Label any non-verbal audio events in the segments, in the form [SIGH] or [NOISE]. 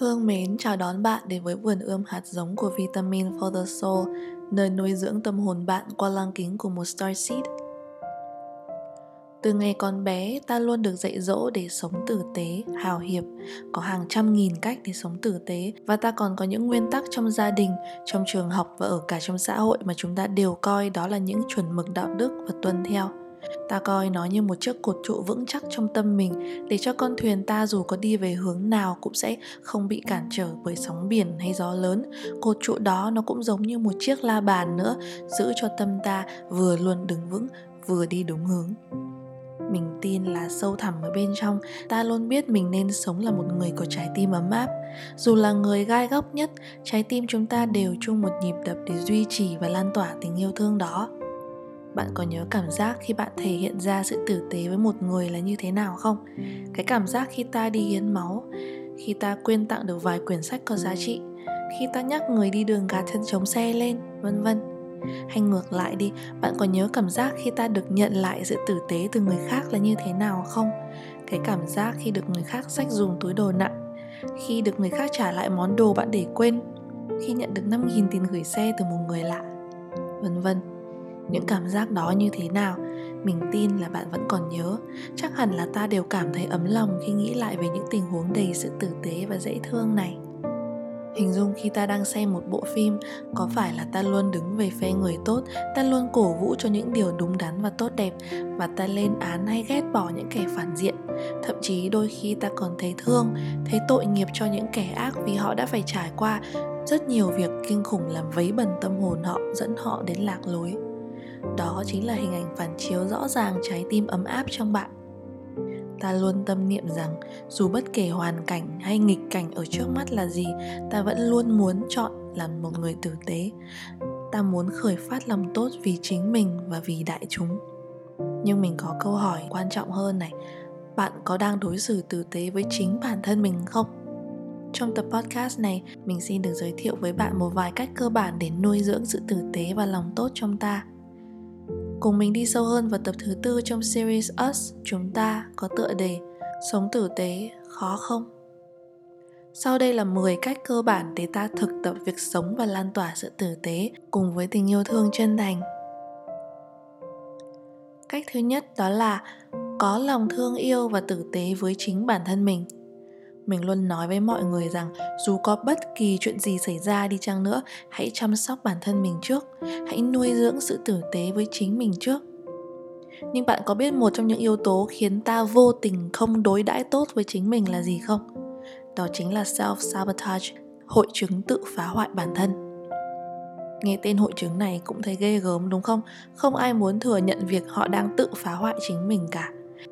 Hương mến chào đón bạn đến với vườn ươm hạt giống của Vitamin for the Soul, nơi nuôi dưỡng tâm hồn bạn qua lăng kính của một Star Seed. Từ ngày còn bé, ta luôn được dạy dỗ để sống tử tế, hào hiệp, có hàng trăm nghìn cách để sống tử tế và ta còn có những nguyên tắc trong gia đình, trong trường học và ở cả trong xã hội mà chúng ta đều coi đó là những chuẩn mực đạo đức và tuân theo ta coi nó như một chiếc cột trụ vững chắc trong tâm mình, để cho con thuyền ta dù có đi về hướng nào cũng sẽ không bị cản trở bởi sóng biển hay gió lớn. Cột trụ đó nó cũng giống như một chiếc la bàn nữa, giữ cho tâm ta vừa luôn đứng vững, vừa đi đúng hướng. Mình tin là sâu thẳm ở bên trong, ta luôn biết mình nên sống là một người có trái tim ấm áp. Dù là người gai góc nhất, trái tim chúng ta đều chung một nhịp đập để duy trì và lan tỏa tình yêu thương đó bạn có nhớ cảm giác khi bạn thể hiện ra sự tử tế với một người là như thế nào không? Cái cảm giác khi ta đi hiến máu, khi ta quyên tặng được vài quyển sách có giá trị, khi ta nhắc người đi đường gạt chân chống xe lên, vân vân. Hay ngược lại đi, bạn có nhớ cảm giác khi ta được nhận lại sự tử tế từ người khác là như thế nào không? Cái cảm giác khi được người khác sách dùng túi đồ nặng, khi được người khác trả lại món đồ bạn để quên, khi nhận được 5.000 tiền gửi xe từ một người lạ, vân vân những cảm giác đó như thế nào? Mình tin là bạn vẫn còn nhớ. Chắc hẳn là ta đều cảm thấy ấm lòng khi nghĩ lại về những tình huống đầy sự tử tế và dễ thương này. Hình dung khi ta đang xem một bộ phim, có phải là ta luôn đứng về phe người tốt, ta luôn cổ vũ cho những điều đúng đắn và tốt đẹp, và ta lên án hay ghét bỏ những kẻ phản diện? Thậm chí đôi khi ta còn thấy thương, thấy tội nghiệp cho những kẻ ác vì họ đã phải trải qua rất nhiều việc kinh khủng làm vấy bẩn tâm hồn họ, dẫn họ đến lạc lối đó chính là hình ảnh phản chiếu rõ ràng trái tim ấm áp trong bạn. Ta luôn tâm niệm rằng, dù bất kể hoàn cảnh hay nghịch cảnh ở trước mắt là gì, ta vẫn luôn muốn chọn làm một người tử tế. Ta muốn khởi phát lòng tốt vì chính mình và vì đại chúng. Nhưng mình có câu hỏi quan trọng hơn này, bạn có đang đối xử tử tế với chính bản thân mình không? Trong tập podcast này, mình xin được giới thiệu với bạn một vài cách cơ bản để nuôi dưỡng sự tử tế và lòng tốt trong ta. Cùng mình đi sâu hơn vào tập thứ tư trong series Us, chúng ta có tựa đề Sống tử tế khó không? Sau đây là 10 cách cơ bản để ta thực tập việc sống và lan tỏa sự tử tế cùng với tình yêu thương chân thành. Cách thứ nhất đó là có lòng thương yêu và tử tế với chính bản thân mình mình luôn nói với mọi người rằng dù có bất kỳ chuyện gì xảy ra đi chăng nữa, hãy chăm sóc bản thân mình trước. Hãy nuôi dưỡng sự tử tế với chính mình trước. Nhưng bạn có biết một trong những yếu tố khiến ta vô tình không đối đãi tốt với chính mình là gì không? Đó chính là self sabotage hội chứng tự phá hoại bản thân. Nghe tên hội chứng này cũng thấy ghê gớm, đúng không? Không ai muốn thừa nhận việc họ đang tự phá hoại chính mình cả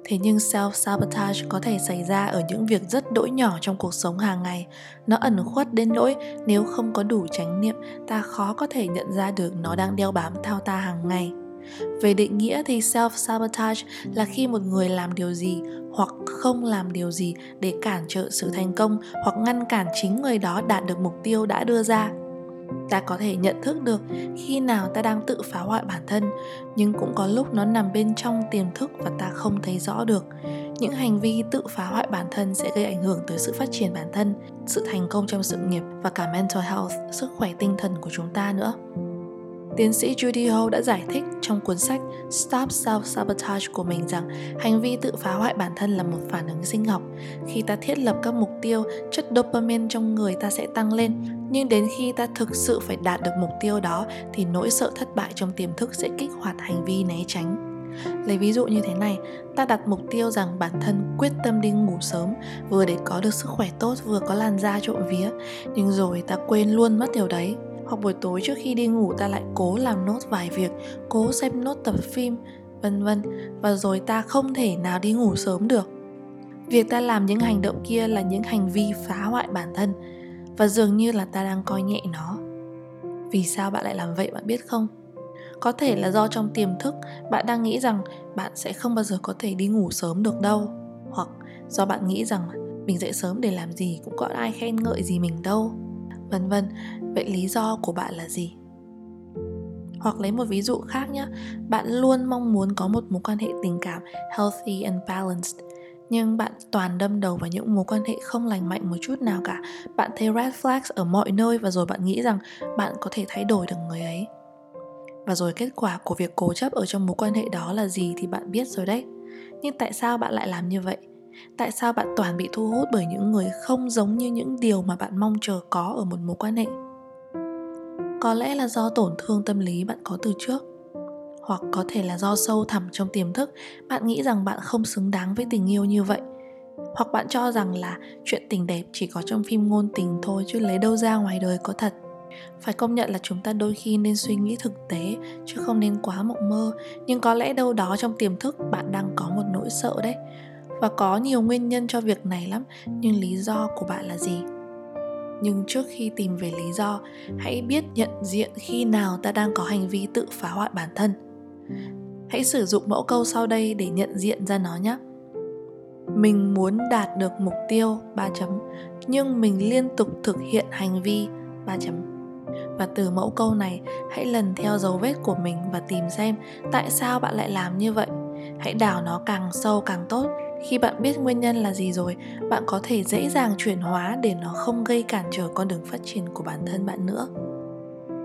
thế nhưng self sabotage có thể xảy ra ở những việc rất đỗi nhỏ trong cuộc sống hàng ngày. Nó ẩn khuất đến nỗi nếu không có đủ chánh niệm, ta khó có thể nhận ra được nó đang đeo bám thao ta hàng ngày. Về định nghĩa thì self sabotage là khi một người làm điều gì hoặc không làm điều gì để cản trở sự thành công hoặc ngăn cản chính người đó đạt được mục tiêu đã đưa ra ta có thể nhận thức được khi nào ta đang tự phá hoại bản thân, nhưng cũng có lúc nó nằm bên trong tiềm thức và ta không thấy rõ được. Những hành vi tự phá hoại bản thân sẽ gây ảnh hưởng tới sự phát triển bản thân, sự thành công trong sự nghiệp và cả mental health, sức khỏe tinh thần của chúng ta nữa. Tiến sĩ Judy Ho đã giải thích trong cuốn sách Stop Self-Sabotage của mình rằng hành vi tự phá hoại bản thân là một phản ứng sinh học. Khi ta thiết lập các mục tiêu, chất dopamine trong người ta sẽ tăng lên. Nhưng đến khi ta thực sự phải đạt được mục tiêu đó thì nỗi sợ thất bại trong tiềm thức sẽ kích hoạt hành vi né tránh. Lấy ví dụ như thế này, ta đặt mục tiêu rằng bản thân quyết tâm đi ngủ sớm vừa để có được sức khỏe tốt vừa có làn da trộm vía, nhưng rồi ta quên luôn mất điều đấy hoặc buổi tối trước khi đi ngủ ta lại cố làm nốt vài việc, cố xem nốt tập phim, vân vân, và rồi ta không thể nào đi ngủ sớm được. Việc ta làm những hành động kia là những hành vi phá hoại bản thân, và dường như là ta đang coi nhẹ nó. Vì sao bạn lại làm vậy bạn biết không? Có thể là do trong tiềm thức bạn đang nghĩ rằng bạn sẽ không bao giờ có thể đi ngủ sớm được đâu. Hoặc do bạn nghĩ rằng mình dậy sớm để làm gì cũng có ai khen ngợi gì mình đâu. Vân vân vậy lý do của bạn là gì? Hoặc lấy một ví dụ khác nhé bạn luôn mong muốn có một mối quan hệ tình cảm healthy and balanced, nhưng bạn toàn đâm đầu vào những mối quan hệ không lành mạnh một chút nào cả. Bạn thấy red flags ở mọi nơi và rồi bạn nghĩ rằng bạn có thể thay đổi được người ấy. Và rồi kết quả của việc cố chấp ở trong mối quan hệ đó là gì thì bạn biết rồi đấy. Nhưng tại sao bạn lại làm như vậy? Tại sao bạn toàn bị thu hút bởi những người không giống như những điều mà bạn mong chờ có ở một mối quan hệ? Có lẽ là do tổn thương tâm lý bạn có từ trước, hoặc có thể là do sâu thẳm trong tiềm thức bạn nghĩ rằng bạn không xứng đáng với tình yêu như vậy. Hoặc bạn cho rằng là chuyện tình đẹp chỉ có trong phim ngôn tình thôi chứ lấy đâu ra ngoài đời có thật. Phải công nhận là chúng ta đôi khi nên suy nghĩ thực tế, chứ không nên quá mộng mơ. Nhưng có lẽ đâu đó trong tiềm thức bạn đang có một nỗi sợ đấy. Và có nhiều nguyên nhân cho việc này lắm, nhưng lý do của bạn là gì? Nhưng trước khi tìm về lý do, hãy biết nhận diện khi nào ta đang có hành vi tự phá hoại bản thân. Hãy sử dụng mẫu câu sau đây để nhận diện ra nó nhé. Mình muốn đạt được mục tiêu 3 chấm, nhưng mình liên tục thực hiện hành vi 3 chấm. Và từ mẫu câu này, hãy lần theo dấu vết của mình và tìm xem tại sao bạn lại làm như vậy. Hãy đào nó càng sâu càng tốt khi bạn biết nguyên nhân là gì rồi, bạn có thể dễ dàng chuyển hóa để nó không gây cản trở con đường phát triển của bản thân bạn nữa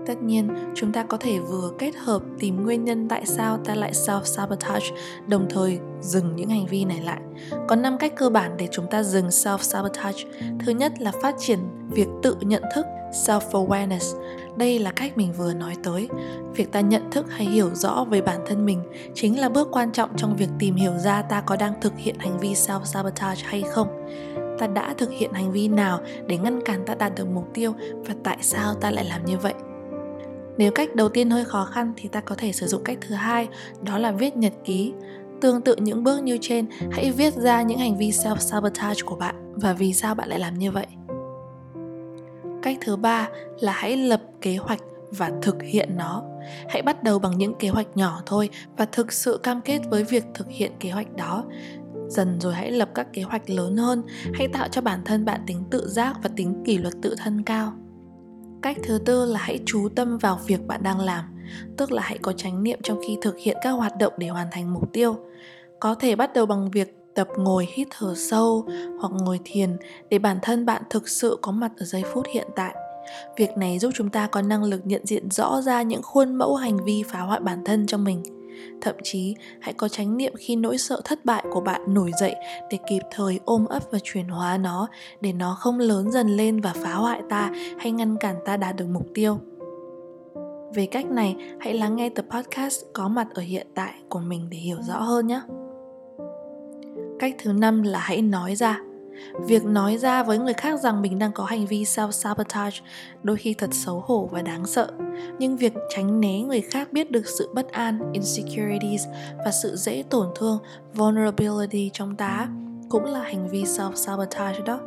tất nhiên, chúng ta có thể vừa kết hợp tìm nguyên nhân tại sao ta lại self sabotage đồng thời dừng những hành vi này lại. Có năm cách cơ bản để chúng ta dừng self sabotage thứ nhất là phát triển việc tự nhận thức self awareness đây là cách mình vừa nói tới. Việc ta nhận thức hay hiểu rõ về bản thân mình chính là bước quan trọng trong việc tìm hiểu ra ta có đang thực hiện hành vi self sabotage hay không. Ta đã thực hiện hành vi nào để ngăn cản ta đạt được mục tiêu và tại sao ta lại làm như vậy? Nếu cách đầu tiên hơi khó khăn thì ta có thể sử dụng cách thứ hai, đó là viết nhật ký. Tương tự những bước như trên, hãy viết ra những hành vi self-sabotage của bạn và vì sao bạn lại làm như vậy. Cách thứ ba là hãy lập kế hoạch và thực hiện nó. Hãy bắt đầu bằng những kế hoạch nhỏ thôi và thực sự cam kết với việc thực hiện kế hoạch đó. Dần rồi hãy lập các kế hoạch lớn hơn, hãy tạo cho bản thân bạn tính tự giác và tính kỷ luật tự thân cao cách thứ tư là hãy chú tâm vào việc bạn đang làm, tức là hãy có chánh niệm trong khi thực hiện các hoạt động để hoàn thành mục tiêu. Có thể bắt đầu bằng việc tập ngồi, hít thở sâu hoặc ngồi thiền để bản thân bạn thực sự có mặt ở giây phút hiện tại. Việc này giúp chúng ta có năng lực nhận diện rõ ra những khuôn mẫu hành vi phá hoại bản thân trong mình thậm chí, hãy có chánh niệm khi nỗi sợ thất bại của bạn nổi dậy để kịp thời ôm ấp và chuyển hóa nó, để nó không lớn dần lên và phá hoại ta hay ngăn cản ta đạt được mục tiêu. Về cách này, hãy lắng nghe tập podcast có mặt ở hiện tại của mình để hiểu rõ hơn nhé. Cách thứ năm là hãy nói ra việc nói ra với người khác rằng mình đang có hành vi self sabotage đôi khi thật xấu hổ và đáng sợ. Nhưng việc tránh né người khác biết được sự bất an, insecurities và sự dễ tổn thương, vulnerability trong ta cũng là hành vi self sabotage đó.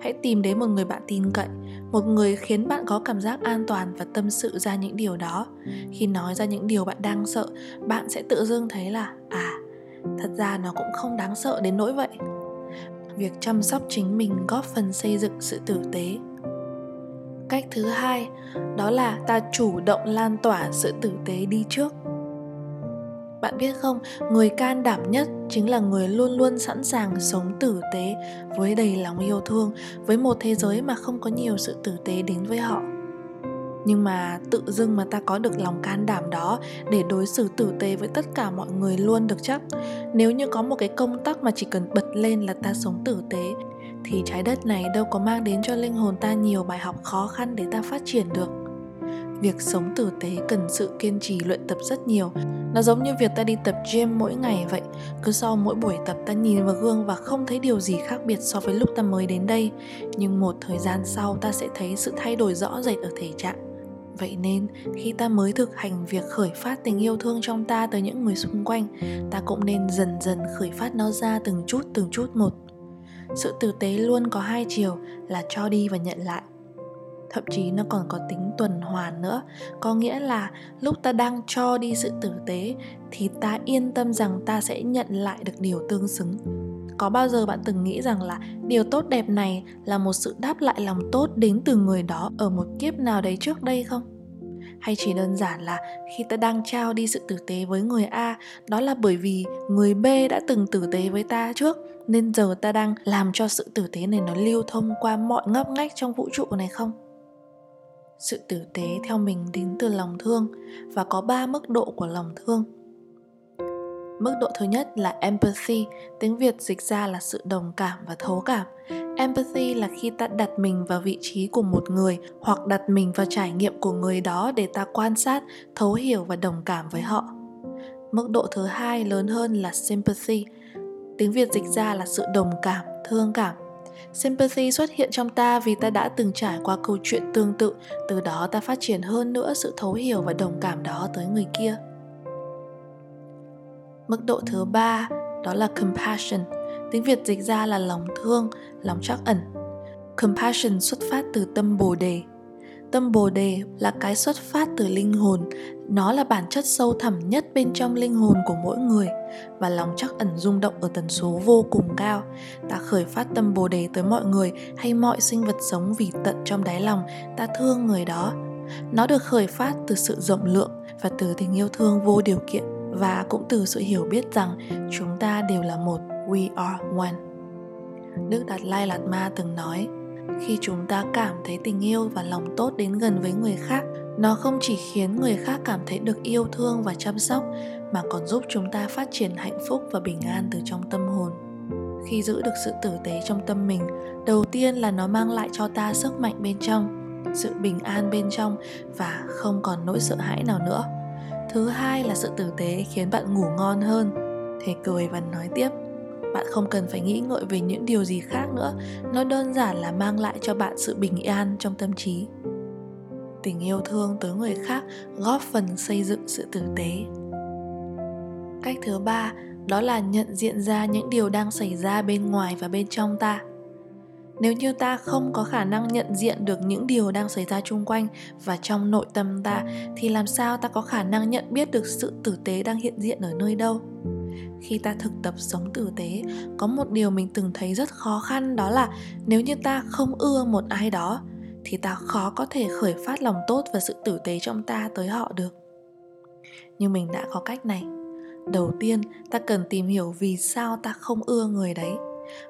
Hãy tìm đến một người bạn tin cậy, một người khiến bạn có cảm giác an toàn và tâm sự ra những điều đó. Khi nói ra những điều bạn đang sợ, bạn sẽ tự dưng thấy là à thật ra nó cũng không đáng sợ đến nỗi vậy việc chăm sóc chính mình góp phần xây dựng sự tử tế. Cách thứ hai, đó là ta chủ động lan tỏa sự tử tế đi trước. Bạn biết không, người can đảm nhất chính là người luôn luôn sẵn sàng sống tử tế với đầy lòng yêu thương, với một thế giới mà không có nhiều sự tử tế đến với họ nhưng mà tự dưng mà ta có được lòng can đảm đó để đối xử tử tế với tất cả mọi người luôn được chắc. Nếu như có một cái công tắc mà chỉ cần bật lên là ta sống tử tế, thì trái đất này đâu có mang đến cho linh hồn ta nhiều bài học khó khăn để ta phát triển được. Việc sống tử tế cần sự kiên trì luyện tập rất nhiều. Nó giống như việc ta đi tập gym mỗi ngày vậy. Cứ sau mỗi buổi tập ta nhìn vào gương và không thấy điều gì khác biệt so với lúc ta mới đến đây. Nhưng một thời gian sau ta sẽ thấy sự thay đổi rõ rệt ở thể trạng vậy nên, khi ta mới thực hành việc khởi phát tình yêu thương trong ta tới những người xung quanh, ta cũng nên dần dần khởi phát nó ra từng chút từng chút một. Sự tử tế luôn có hai chiều, là cho đi và nhận lại. Thậm chí nó còn có tính tuần hoàn nữa, có nghĩa là lúc ta đang cho đi sự tử tế, thì ta yên tâm rằng ta sẽ nhận lại được điều tương xứng. Có bao giờ bạn từng nghĩ rằng là điều tốt đẹp này là một sự đáp lại lòng tốt đến từ người đó ở một kiếp nào đấy trước đây không? Hay chỉ đơn giản là khi ta đang trao đi sự tử tế với người A, đó là bởi vì người B đã từng tử tế với ta trước nên giờ ta đang làm cho sự tử tế này nó lưu thông qua mọi ngóc ngách trong vũ trụ này không? Sự tử tế theo mình đến từ lòng thương và có ba mức độ của lòng thương. Mức độ thứ nhất là empathy, tiếng Việt dịch ra là sự đồng cảm và thấu cảm. Empathy là khi ta đặt mình vào vị trí của một người hoặc đặt mình vào trải nghiệm của người đó để ta quan sát, thấu hiểu và đồng cảm với họ. Mức độ thứ hai lớn hơn là sympathy. Tiếng Việt dịch ra là sự đồng cảm, thương cảm. Sympathy xuất hiện trong ta vì ta đã từng trải qua câu chuyện tương tự, từ đó ta phát triển hơn nữa sự thấu hiểu và đồng cảm đó tới người kia. Mức độ thứ ba đó là compassion. Tiếng Việt dịch ra là lòng thương, lòng trắc ẩn. Compassion xuất phát từ tâm Bồ đề. Tâm Bồ đề là cái xuất phát từ linh hồn, nó là bản chất sâu thẳm nhất bên trong linh hồn của mỗi người và lòng trắc ẩn rung động ở tần số vô cùng cao. Ta khởi phát tâm Bồ đề tới mọi người hay mọi sinh vật sống vì tận trong đáy lòng ta thương người đó. Nó được khởi phát từ sự rộng lượng và từ tình yêu thương vô điều kiện và cũng từ sự hiểu biết rằng chúng ta đều là một, we are one. Đức đạt lai lạt ma từng nói, khi chúng ta cảm thấy tình yêu và lòng tốt đến gần với người khác, nó không chỉ khiến người khác cảm thấy được yêu thương và chăm sóc, mà còn giúp chúng ta phát triển hạnh phúc và bình an từ trong tâm hồn. Khi giữ được sự tử tế trong tâm mình, đầu tiên là nó mang lại cho ta sức mạnh bên trong, sự bình an bên trong và không còn nỗi sợ hãi nào nữa thứ hai là sự tử tế khiến bạn ngủ ngon hơn. Thầy cười và nói tiếp, bạn không cần phải nghĩ ngợi về những điều gì khác nữa. Nó đơn giản là mang lại cho bạn sự bình an trong tâm trí. Tình yêu thương tới người khác góp phần xây dựng sự tử tế. Cách thứ ba, đó là nhận diện ra những điều đang xảy ra bên ngoài và bên trong ta nếu như ta không có khả năng nhận diện được những điều đang xảy ra chung quanh và trong nội tâm ta, thì làm sao ta có khả năng nhận biết được sự tử tế đang hiện diện ở nơi đâu? Khi ta thực tập sống tử tế, có một điều mình từng thấy rất khó khăn, đó là nếu như ta không ưa một ai đó, thì ta khó có thể khởi phát lòng tốt và sự tử tế trong ta tới họ được. Nhưng mình đã có cách này. Đầu tiên, ta cần tìm hiểu vì sao ta không ưa người đấy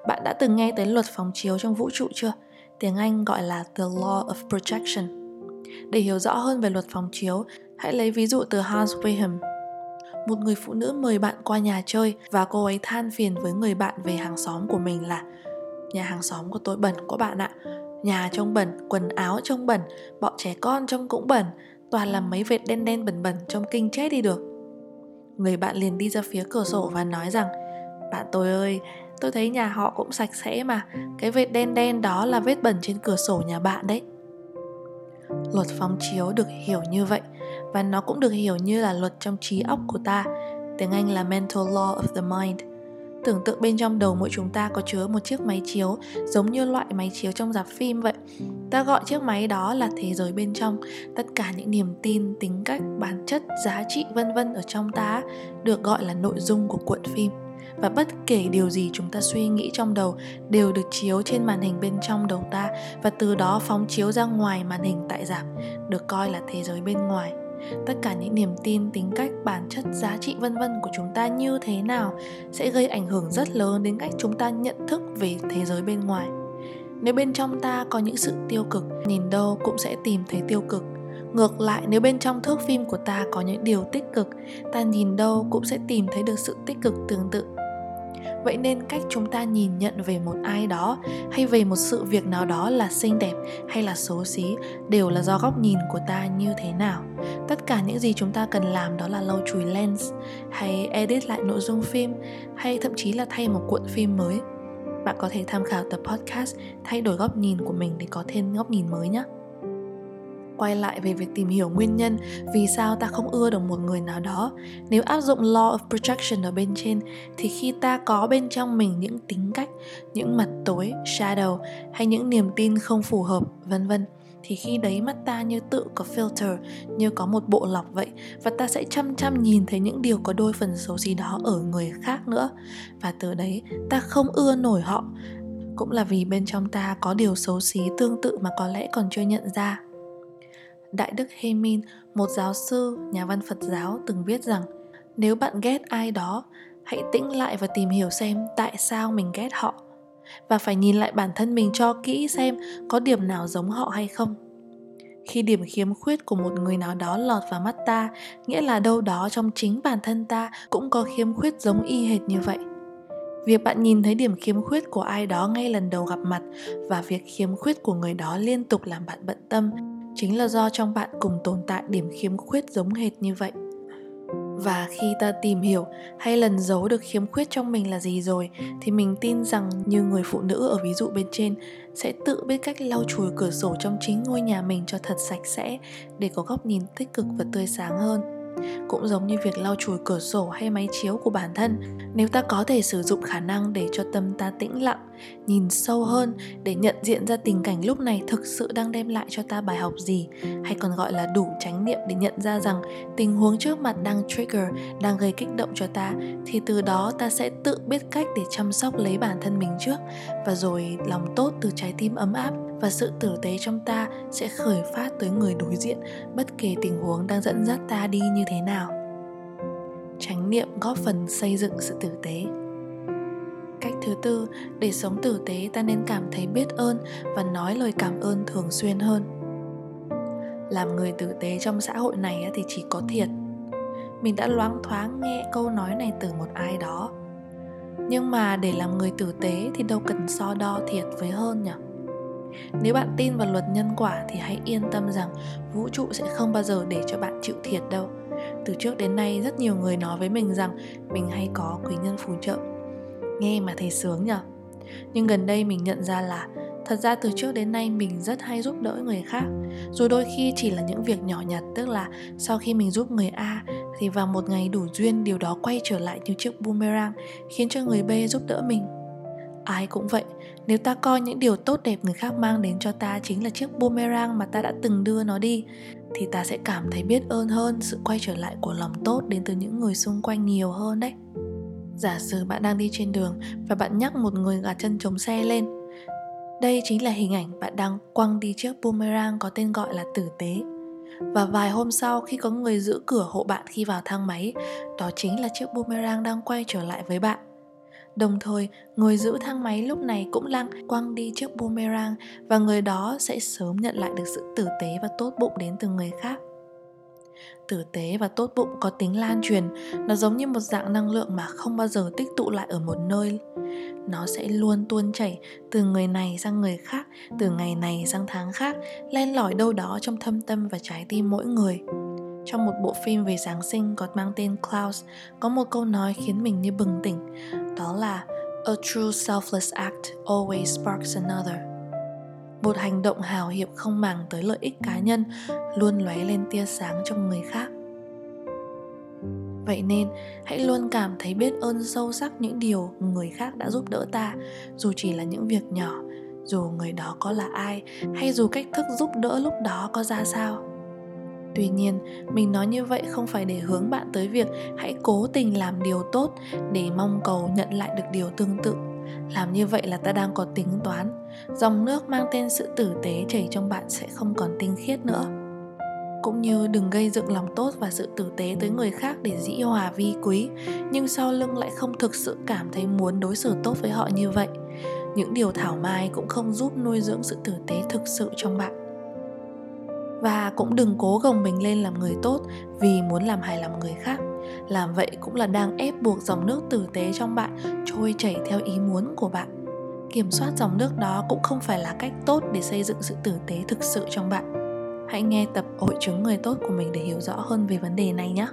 bạn đã từng nghe tới luật phóng chiếu trong vũ trụ chưa? Tiếng Anh gọi là The Law of Projection. Để hiểu rõ hơn về luật phóng chiếu, hãy lấy ví dụ từ Hans Wilhelm. Một người phụ nữ mời bạn qua nhà chơi và cô ấy than phiền với người bạn về hàng xóm của mình là Nhà hàng xóm của tôi bẩn quá bạn ạ. Nhà trông bẩn, quần áo trông bẩn, bọn trẻ con trông cũng bẩn, toàn là mấy vệt đen đen bẩn bẩn trông kinh chết đi được. Người bạn liền đi ra phía cửa sổ và nói rằng Bạn tôi ơi, tôi thấy nhà họ cũng sạch sẽ mà. Cái vết đen đen đó là vết bẩn trên cửa sổ nhà bạn đấy. Luật phóng chiếu được hiểu như vậy, và nó cũng được hiểu như là luật trong trí óc của ta. Tiếng anh là mental law of the mind. Tưởng tượng bên trong đầu mỗi chúng ta có chứa một chiếc máy chiếu, giống như loại máy chiếu trong dạp phim vậy. Ta gọi chiếc máy đó là thế giới bên trong. Tất cả những niềm tin, tính cách, bản chất, giá trị, vân vân ở trong ta được gọi là nội dung của cuộn phim và bất kể điều gì chúng ta suy nghĩ trong đầu đều được chiếu trên màn hình bên trong đầu ta và từ đó phóng chiếu ra ngoài màn hình tại giảm, được coi là thế giới bên ngoài. Tất cả những niềm tin, tính cách, bản chất, giá trị vân vân của chúng ta như thế nào sẽ gây ảnh hưởng rất lớn đến cách chúng ta nhận thức về thế giới bên ngoài. Nếu bên trong ta có những sự tiêu cực, nhìn đâu cũng sẽ tìm thấy tiêu cực. Ngược lại, nếu bên trong thước phim của ta có những điều tích cực, ta nhìn đâu cũng sẽ tìm thấy được sự tích cực tương tự vậy nên cách chúng ta nhìn nhận về một ai đó hay về một sự việc nào đó là xinh đẹp hay là xấu xí đều là do góc nhìn của ta như thế nào. Tất cả những gì chúng ta cần làm đó là lau chùi lens, hay edit lại nội dung phim, hay thậm chí là thay một cuộn phim mới. Bạn có thể tham khảo tập podcast thay đổi góc nhìn của mình để có thêm góc nhìn mới nhé quay lại về việc tìm hiểu nguyên nhân vì sao ta không ưa được một người nào đó. Nếu áp dụng law of projection ở bên trên, thì khi ta có bên trong mình những tính cách, những mặt tối, shadow hay những niềm tin không phù hợp, vân vân, thì khi đấy mắt ta như tự có filter, như có một bộ lọc vậy, và ta sẽ chăm chăm nhìn thấy những điều có đôi phần xấu xí đó ở người khác nữa. Và từ đấy, ta không ưa nổi họ, cũng là vì bên trong ta có điều xấu xí tương tự mà có lẽ còn chưa nhận ra. Đại đức Hemin, một giáo sư, nhà văn Phật giáo từng viết rằng nếu bạn ghét ai đó, hãy tĩnh lại và tìm hiểu xem tại sao mình ghét họ. Và phải nhìn lại bản thân mình cho kỹ xem có điểm nào giống họ hay không. Khi điểm khiếm khuyết của một người nào đó lọt vào mắt ta nghĩa là đâu đó trong chính bản thân ta cũng có khiếm khuyết giống y hệt như vậy. Việc bạn nhìn thấy điểm khiếm khuyết của ai đó ngay lần đầu gặp mặt và việc khiếm khuyết của người đó liên tục làm bạn bận tâm chính là do trong bạn cùng tồn tại điểm khiếm khuyết giống hệt như vậy. Và khi ta tìm hiểu hay lần giấu được khiếm khuyết trong mình là gì rồi, thì mình tin rằng như người phụ nữ ở ví dụ bên trên sẽ tự biết cách lau chùi cửa sổ trong chính ngôi nhà mình cho thật sạch sẽ để có góc nhìn tích cực và tươi sáng hơn cũng giống như việc lau chùi cửa sổ hay máy chiếu của bản thân, nếu ta có thể sử dụng khả năng để cho tâm ta tĩnh lặng, nhìn sâu hơn để nhận diện ra tình cảnh lúc này thực sự đang đem lại cho ta bài học gì, hay còn gọi là đủ chánh niệm để nhận ra rằng tình huống trước mặt đang trigger, đang gây kích động cho ta, thì từ đó ta sẽ tự biết cách để chăm sóc lấy bản thân mình trước và rồi lòng tốt từ trái tim ấm áp và sự tử tế trong ta sẽ khởi phát tới người đối diện, bất kể tình huống đang dẫn dắt ta đi như thế nào. Chánh niệm góp phần xây dựng sự tử tế. Cách thứ tư, để sống tử tế, ta nên cảm thấy biết ơn và nói lời cảm ơn thường xuyên hơn. Làm người tử tế trong xã hội này thì chỉ có thiệt. Mình đã loáng thoáng nghe câu nói này từ một ai đó. Nhưng mà để làm người tử tế thì đâu cần so đo thiệt với hơn nhỉ? Nếu bạn tin vào luật nhân quả thì hãy yên tâm rằng vũ trụ sẽ không bao giờ để cho bạn chịu thiệt đâu. Từ trước đến nay, rất nhiều người nói với mình rằng mình hay có quý nhân phù trợ. Nghe mà thấy sướng nhở? Nhưng gần đây mình nhận ra là thật ra từ trước đến nay mình rất hay giúp đỡ người khác. Dù đôi khi chỉ là những việc nhỏ nhặt, tức là sau khi mình giúp người a thì vào một ngày đủ duyên, điều đó quay trở lại như chiếc boomerang, khiến cho người b giúp đỡ mình. Ai cũng vậy nếu ta coi những điều tốt đẹp người khác mang đến cho ta chính là chiếc boomerang mà ta đã từng đưa nó đi, thì ta sẽ cảm thấy biết ơn hơn, sự quay trở lại của lòng tốt đến từ những người xung quanh nhiều hơn đấy. Giả sử bạn đang đi trên đường và bạn nhắc một người gạt chân chống xe lên, đây chính là hình ảnh bạn đang quăng đi chiếc boomerang có tên gọi là tử tế. Và vài hôm sau khi có người giữ cửa hộ bạn khi vào thang máy, đó chính là chiếc boomerang đang quay trở lại với bạn. Đồng thời, người giữ thang máy lúc này cũng lăng quăng đi chiếc boomerang và người đó sẽ sớm nhận lại được sự tử tế và tốt bụng đến từ người khác. Tử tế và tốt bụng có tính lan truyền, nó giống như một dạng năng lượng mà không bao giờ tích tụ lại ở một nơi. Nó sẽ luôn tuôn chảy từ người này sang người khác, từ ngày này sang tháng khác, len lỏi đâu đó trong thâm tâm và trái tim mỗi người trong một bộ phim về Giáng sinh có mang tên Klaus, có một câu nói khiến mình như bừng tỉnh, đó là A true selfless act always sparks another. Một hành động hào hiệp không màng tới lợi ích cá nhân luôn lóe lên tia sáng trong người khác. Vậy nên, hãy luôn cảm thấy biết ơn sâu sắc những điều người khác đã giúp đỡ ta, dù chỉ là những việc nhỏ, dù người đó có là ai hay dù cách thức giúp đỡ lúc đó có ra sao tuy nhiên, mình nói như vậy không phải để hướng bạn tới việc hãy cố tình làm điều tốt để mong cầu nhận lại được điều tương tự. Làm như vậy là ta đang có tính toán. Dòng nước mang tên sự tử tế chảy trong bạn sẽ không còn tinh khiết nữa. Cũng như đừng gây dựng lòng tốt và sự tử tế tới người khác để dĩ hòa vi quý, nhưng sau lưng lại không thực sự cảm thấy muốn đối xử tốt với họ như vậy. Những điều thảo mai cũng không giúp nuôi dưỡng sự tử tế thực sự trong bạn và cũng đừng cố gồng mình lên làm người tốt vì muốn làm hài lòng người khác. Làm vậy cũng là đang ép buộc dòng nước tử tế trong bạn trôi chảy theo ý muốn của bạn. Kiểm soát dòng nước đó cũng không phải là cách tốt để xây dựng sự tử tế thực sự trong bạn. Hãy nghe tập hội chứng người tốt của mình để hiểu rõ hơn về vấn đề này nhé.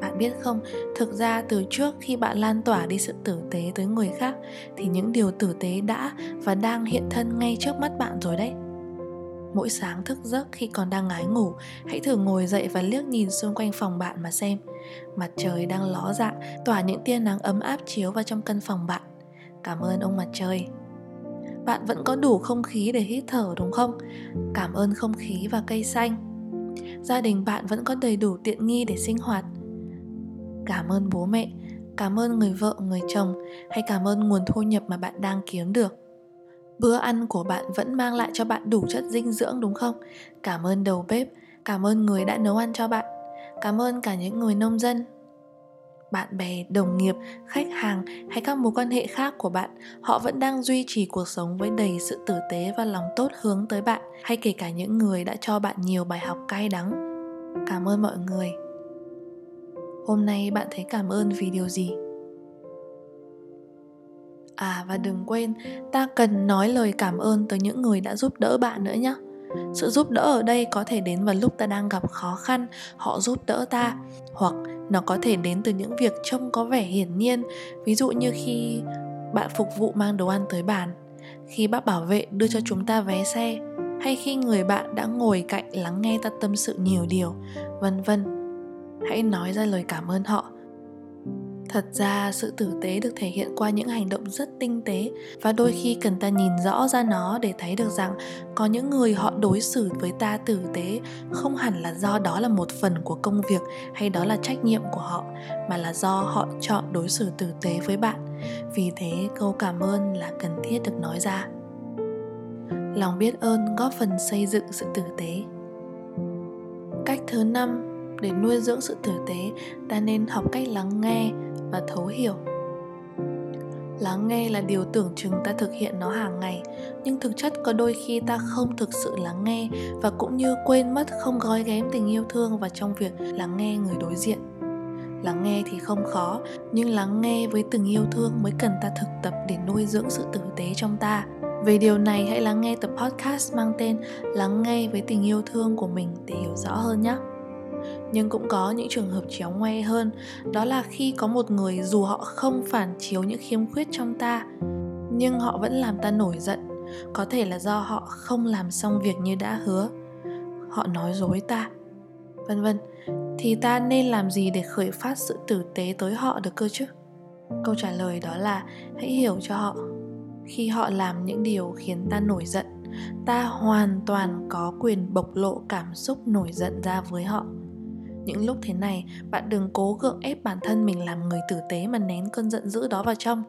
Bạn biết không, thực ra từ trước khi bạn lan tỏa đi sự tử tế tới người khác, thì những điều tử tế đã và đang hiện thân ngay trước mắt bạn rồi đấy. Mỗi sáng thức giấc khi còn đang ngái ngủ, hãy thử ngồi dậy và liếc nhìn xung quanh phòng bạn mà xem. Mặt trời đang ló dạng, tỏa những tia nắng ấm áp chiếu vào trong căn phòng bạn. Cảm ơn ông mặt trời. Bạn vẫn có đủ không khí để hít thở đúng không? Cảm ơn không khí và cây xanh. Gia đình bạn vẫn có đầy đủ tiện nghi để sinh hoạt. Cảm ơn bố mẹ, cảm ơn người vợ, người chồng hay cảm ơn nguồn thu nhập mà bạn đang kiếm được bữa ăn của bạn vẫn mang lại cho bạn đủ chất dinh dưỡng, đúng không? Cảm ơn đầu bếp, cảm ơn người đã nấu ăn cho bạn. Cảm ơn cả những người nông dân, bạn bè, đồng nghiệp, khách hàng hay các mối quan hệ khác của bạn. Họ vẫn đang duy trì cuộc sống với đầy sự tử tế và lòng tốt hướng tới bạn, hay kể cả những người đã cho bạn nhiều bài học cay đắng. Cảm ơn mọi người. Hôm nay bạn thấy cảm ơn vì điều gì? À và đừng quên, ta cần nói lời cảm ơn tới những người đã giúp đỡ bạn nữa nhé. Sự giúp đỡ ở đây có thể đến vào lúc ta đang gặp khó khăn, họ giúp đỡ ta, hoặc nó có thể đến từ những việc trông có vẻ hiển nhiên. Ví dụ như khi bạn phục vụ mang đồ ăn tới bàn, khi bác bảo vệ đưa cho chúng ta vé xe, hay khi người bạn đã ngồi cạnh lắng nghe ta tâm sự nhiều điều, vân vân. Hãy nói ra lời cảm ơn họ thật ra sự tử tế được thể hiện qua những hành động rất tinh tế và đôi khi cần ta nhìn rõ ra nó để thấy được rằng có những người họ đối xử với ta tử tế không hẳn là do đó là một phần của công việc hay đó là trách nhiệm của họ, mà là do họ chọn đối xử tử tế với bạn. Vì thế, câu cảm ơn là cần thiết được nói ra. Lòng biết ơn góp phần xây dựng sự tử tế. Cách thứ năm để nuôi dưỡng sự tử tế, ta nên học cách lắng nghe và thấu hiểu. Lắng nghe là điều tưởng chừng ta thực hiện nó hàng ngày, nhưng thực chất có đôi khi ta không thực sự lắng nghe và cũng như quên mất không gói ghém tình yêu thương vào trong việc lắng nghe người đối diện. Lắng nghe thì không khó, nhưng lắng nghe với từng yêu thương mới cần ta thực tập để nuôi dưỡng sự tử tế trong ta. Về điều này, hãy lắng nghe tập podcast mang tên lắng nghe với tình yêu thương của mình để hiểu rõ hơn nhé nhưng cũng có những trường hợp chéo ngoe hơn, đó là khi có một người dù họ không phản chiếu những khiếm khuyết trong ta, nhưng họ vẫn làm ta nổi giận. Có thể là do họ không làm xong việc như đã hứa. Họ nói dối ta, vân vân. Thì ta nên làm gì để khởi phát sự tử tế tới họ được cơ chứ? Câu trả lời đó là hãy hiểu cho họ, khi họ làm những điều khiến ta nổi giận, ta hoàn toàn có quyền bộc lộ cảm xúc nổi giận ra với họ những lúc thế này, bạn đừng cố gượng ép bản thân mình làm người tử tế mà nén cơn giận dữ đó vào trong.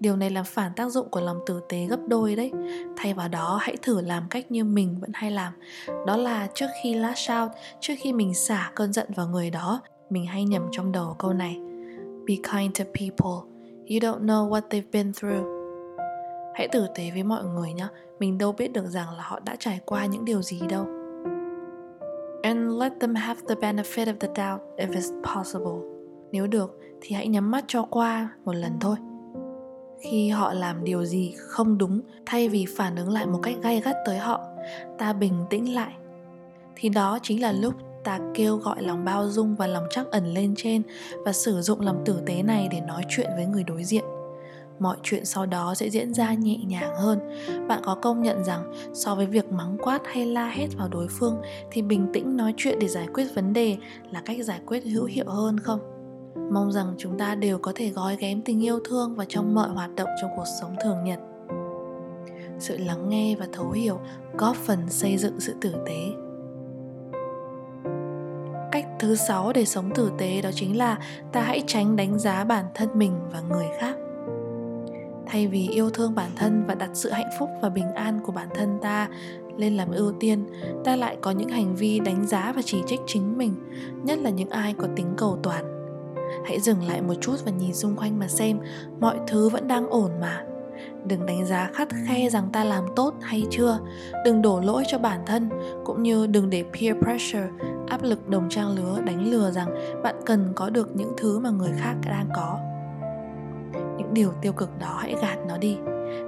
Điều này làm phản tác dụng của lòng tử tế gấp đôi đấy. Thay vào đó, hãy thử làm cách như mình vẫn hay làm. Đó là trước khi lash out, trước khi mình xả cơn giận vào người đó, mình hay nhầm trong đầu câu này. Be kind to people. You don't know what they've been through. Hãy tử tế với mọi người nhé mình đâu biết được rằng là họ đã trải qua những điều gì đâu and let them have the benefit of the doubt if it's possible. Nếu được thì hãy nhắm mắt cho qua một lần thôi. Khi họ làm điều gì không đúng, thay vì phản ứng lại một cách gay gắt tới họ, ta bình tĩnh lại. Thì đó chính là lúc ta kêu gọi lòng bao dung và lòng trắc ẩn lên trên và sử dụng lòng tử tế này để nói chuyện với người đối diện mọi chuyện sau đó sẽ diễn ra nhẹ nhàng hơn. Bạn có công nhận rằng so với việc mắng quát hay la hét vào đối phương thì bình tĩnh nói chuyện để giải quyết vấn đề là cách giải quyết hữu hiệu hơn không? Mong rằng chúng ta đều có thể gói ghém tình yêu thương vào trong mọi hoạt động trong cuộc sống thường nhật. Sự lắng nghe và thấu hiểu góp phần xây dựng sự tử tế. Cách thứ sáu để sống tử tế đó chính là ta hãy tránh đánh giá bản thân mình và người khác thay vì yêu thương bản thân và đặt sự hạnh phúc và bình an của bản thân ta lên làm ưu tiên, ta lại có những hành vi đánh giá và chỉ trích chính mình, nhất là những ai có tính cầu toàn. Hãy dừng lại một chút và nhìn xung quanh mà xem, mọi thứ vẫn đang ổn mà. Đừng đánh giá khắt khe rằng ta làm tốt hay chưa. Đừng đổ lỗi cho bản thân, cũng như đừng để peer pressure, áp lực đồng trang lứa đánh lừa rằng bạn cần có được những thứ mà người khác đang có những điều tiêu cực đó, hãy gạt nó đi.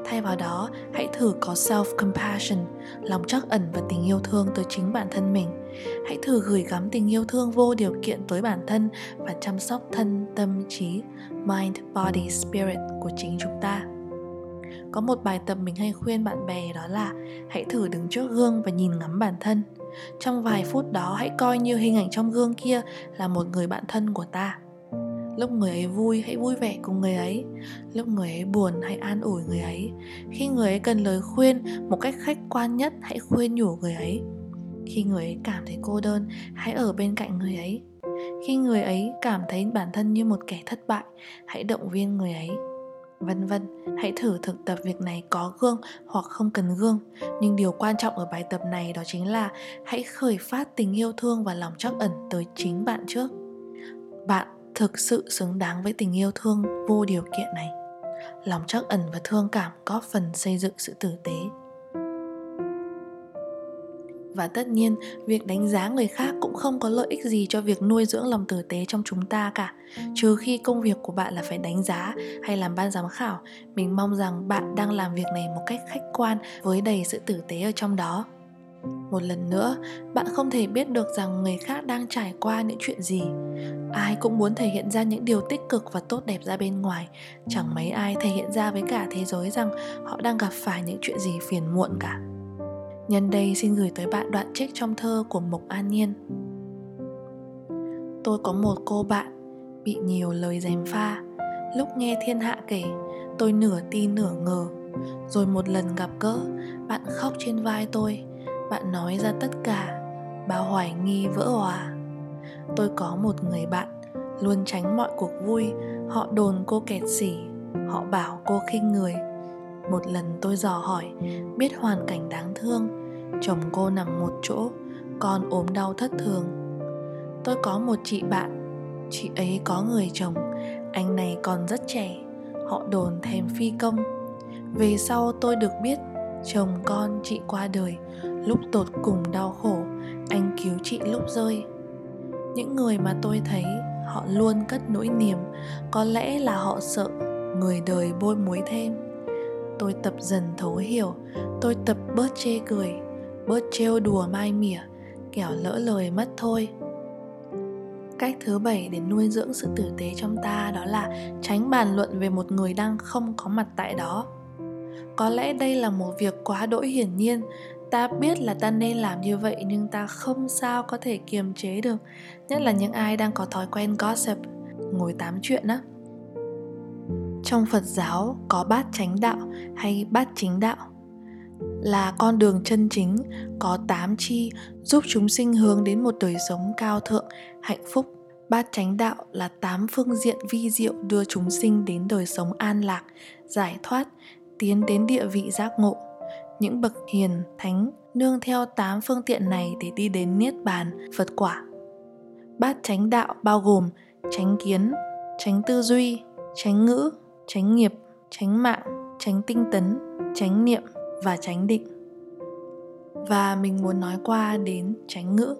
Thay vào đó, hãy thử có self compassion lòng trắc ẩn và tình yêu thương tới chính bản thân mình. Hãy thử gửi gắm tình yêu thương vô điều kiện tới bản thân và chăm sóc thân tâm trí, mind, body, spirit của chính chúng ta. Có một bài tập mình hay khuyên bạn bè đó là hãy thử đứng trước gương và nhìn ngắm bản thân. Trong vài phút đó, hãy coi như hình ảnh trong gương kia là một người bạn thân của ta lúc người ấy vui hãy vui vẻ cùng người ấy, lúc người ấy buồn hãy an ủi người ấy khi người ấy cần lời khuyên, một cách khách quan nhất hãy khuyên nhủ người ấy khi người ấy cảm thấy cô đơn, hãy ở bên cạnh người ấy khi người ấy cảm thấy bản thân như một kẻ thất bại, hãy động viên người ấy vân vân. Hãy thử thực tập việc này có gương hoặc không cần gương. Nhưng điều quan trọng ở bài tập này đó chính là hãy khởi phát tình yêu thương và lòng trắc ẩn tới chính bạn trước. Bạn thực sự xứng đáng với tình yêu thương vô điều kiện này. Lòng trắc ẩn và thương cảm góp phần xây dựng sự tử tế. Và tất nhiên, việc đánh giá người khác cũng không có lợi ích gì cho việc nuôi dưỡng lòng tử tế trong chúng ta cả. Trừ khi công việc của bạn là phải đánh giá hay làm ban giám khảo, mình mong rằng bạn đang làm việc này một cách khách quan với đầy sự tử tế ở trong đó một lần nữa, bạn không thể biết được rằng người khác đang trải qua những chuyện gì. Ai cũng muốn thể hiện ra những điều tích cực và tốt đẹp ra bên ngoài. Chẳng mấy ai thể hiện ra với cả thế giới rằng họ đang gặp phải những chuyện gì phiền muộn cả. Nhân đây, xin gửi tới bạn đoạn trích trong thơ của Mộc An Nhiên. Tôi có một cô bạn, bị nhiều lời dèm pha. Lúc nghe thiên hạ kể, tôi nửa tin nửa ngờ. Rồi một lần gặp gỡ, bạn khóc trên vai tôi. Bạn nói ra tất cả bao hoài nghi vỡ hòa Tôi có một người bạn, luôn tránh mọi cuộc vui, Họ đồn cô kẹt xỉ, Họ bảo cô khinh người. Một lần tôi dò hỏi, biết hoàn cảnh đáng thương, chồng cô nằm một chỗ, con ốm đau thất thường. Tôi có một chị bạn, chị ấy có người chồng, anh này còn rất trẻ, họ đồn thèm phi công. Về sau tôi được biết, chồng con chị qua đời lúc tột cùng đau khổ, anh cứu chị lúc rơi. Những người mà tôi thấy, họ luôn cất nỗi niềm, có lẽ là họ sợ người đời bôi muối thêm. Tôi tập dần thấu hiểu, tôi tập bớt chê cười, bớt trêu đùa mai mỉa, kẻo lỡ lời mất thôi. Cách thứ bảy để nuôi dưỡng sự tử tế trong ta đó là tránh bàn luận về một người đang không có mặt tại đó. Có lẽ đây là một việc quá đỗi hiển nhiên ta biết là ta nên làm như vậy, nhưng ta không sao có thể kiềm chế được. Nhất là những ai đang có thói quen gossip, ngồi tám chuyện á. Trong phật giáo, có bát chánh đạo hay bát chính đạo. Là con đường chân chính, có tám chi giúp chúng sinh hướng đến một đời sống cao thượng, hạnh phúc. Bát chánh đạo là tám phương diện vi diệu đưa chúng sinh đến đời sống an lạc, giải thoát, tiến đến địa vị giác ngộ những bậc hiền thánh, nương theo tám phương tiện này để đi đến niết bàn, phật quả. Bát chánh đạo bao gồm chánh kiến, chánh tư duy, chánh ngữ, chánh nghiệp, chánh mạng, chánh tinh tấn, chánh niệm và chánh định. Và mình muốn nói qua đến chánh ngữ.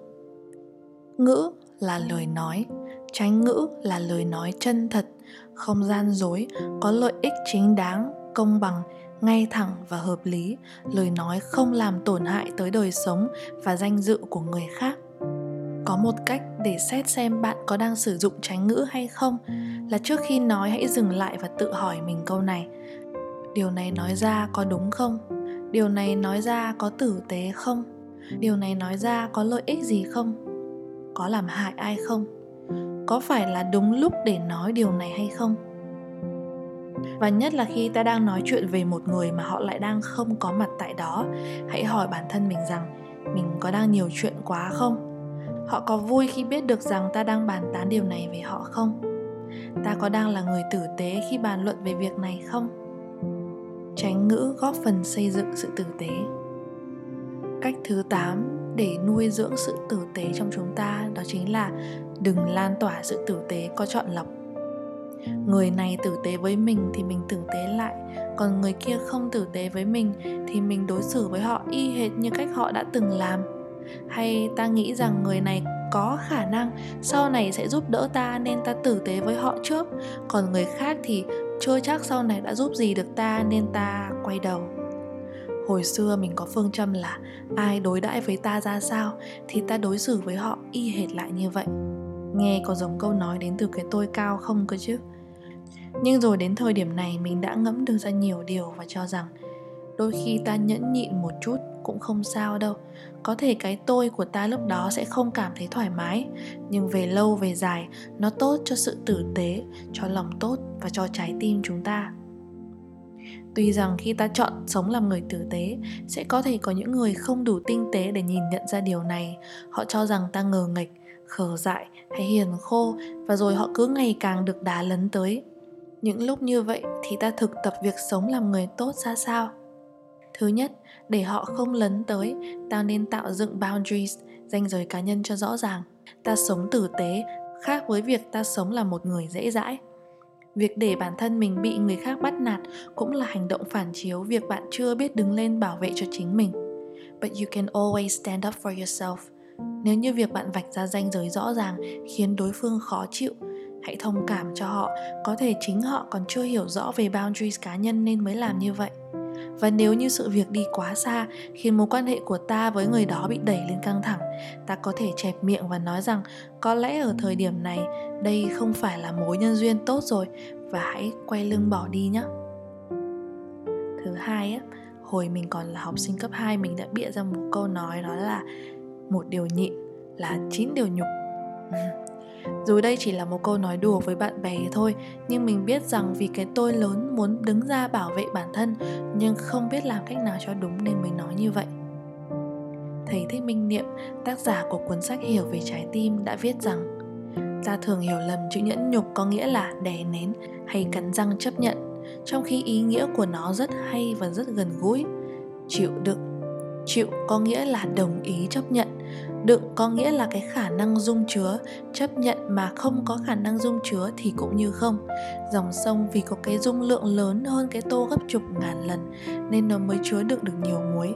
Ngữ là lời nói, chánh ngữ là lời nói chân thật, không gian dối, có lợi ích chính đáng, công bằng ngay thẳng và hợp lý, lời nói không làm tổn hại tới đời sống và danh dự của người khác. Có một cách để xét xem bạn có đang sử dụng tránh ngữ hay không là trước khi nói hãy dừng lại và tự hỏi mình câu này. Điều này nói ra có đúng không? Điều này nói ra có tử tế không? Điều này nói ra có lợi ích gì không? Có làm hại ai không? Có phải là đúng lúc để nói điều này hay không? Và nhất là khi ta đang nói chuyện về một người mà họ lại đang không có mặt tại đó, hãy hỏi bản thân mình rằng, mình có đang nhiều chuyện quá không? Họ có vui khi biết được rằng ta đang bàn tán điều này về họ không? Ta có đang là người tử tế khi bàn luận về việc này không? Tránh ngữ góp phần xây dựng sự tử tế. Cách thứ 8 để nuôi dưỡng sự tử tế trong chúng ta đó chính là đừng lan tỏa sự tử tế có chọn lọc người này tử tế với mình thì mình tử tế lại. Còn người kia không tử tế với mình thì mình đối xử với họ y hệt như cách họ đã từng làm. Hay ta nghĩ rằng người này có khả năng sau này sẽ giúp đỡ ta nên ta tử tế với họ trước. Còn người khác thì chưa chắc sau này đã giúp gì được ta nên ta quay đầu. Hồi xưa mình có phương châm là ai đối đãi với ta ra sao thì ta đối xử với họ y hệt lại như vậy. Nghe có giống câu nói đến từ cái tôi cao không cơ chứ? Nhưng rồi đến thời điểm này mình đã ngẫm được ra nhiều điều và cho rằng đôi khi ta nhẫn nhịn một chút cũng không sao đâu. Có thể cái tôi của ta lúc đó sẽ không cảm thấy thoải mái, nhưng về lâu về dài, nó tốt cho sự tử tế, cho lòng tốt và cho trái tim chúng ta. Tuy rằng khi ta chọn sống làm người tử tế, sẽ có thể có những người không đủ tinh tế để nhìn nhận ra điều này. Họ cho rằng ta ngờ nghịch, khờ dại hay hiền khô và rồi họ cứ ngày càng được đá lấn tới những lúc như vậy thì ta thực tập việc sống làm người tốt ra sao? Thứ nhất, để họ không lấn tới, ta nên tạo dựng boundaries, ranh giới cá nhân cho rõ ràng. Ta sống tử tế, khác với việc ta sống là một người dễ dãi. Việc để bản thân mình bị người khác bắt nạt cũng là hành động phản chiếu việc bạn chưa biết đứng lên bảo vệ cho chính mình. But you can always stand up for yourself. Nếu như việc bạn vạch ra ranh giới rõ ràng khiến đối phương khó chịu hãy thông cảm cho họ. Có thể chính họ còn chưa hiểu rõ về boundaries cá nhân nên mới làm như vậy. Và nếu như sự việc đi quá xa, khiến mối quan hệ của ta với người đó bị đẩy lên căng thẳng, ta có thể chẹp miệng và nói rằng, có lẽ ở thời điểm này, đây không phải là mối nhân duyên tốt rồi, và hãy quay lưng bỏ đi nhé. Thứ hai á, hồi mình còn là học sinh cấp 2 mình đã bịa ra một câu nói đó là, một điều nhịn là chín điều nhục. [LAUGHS] dù đây chỉ là một câu nói đùa với bạn bè thôi, nhưng mình biết rằng vì cái tôi lớn muốn đứng ra bảo vệ bản thân, nhưng không biết làm cách nào cho đúng nên mới nói như vậy. Thầy thích minh niệm, tác giả của cuốn sách hiểu về trái tim, đã viết rằng, ta thường hiểu lầm chữ nhẫn nhục có nghĩa là đè nén hay cắn răng chấp nhận, trong khi ý nghĩa của nó rất hay và rất gần gũi. Chịu đựng, chịu có nghĩa là đồng ý chấp nhận đựng có nghĩa là cái khả năng dung chứa, chấp nhận mà không có khả năng dung chứa thì cũng như không. Dòng sông vì có cái dung lượng lớn hơn cái tô gấp chục ngàn lần nên nó mới chứa đựng được nhiều muối.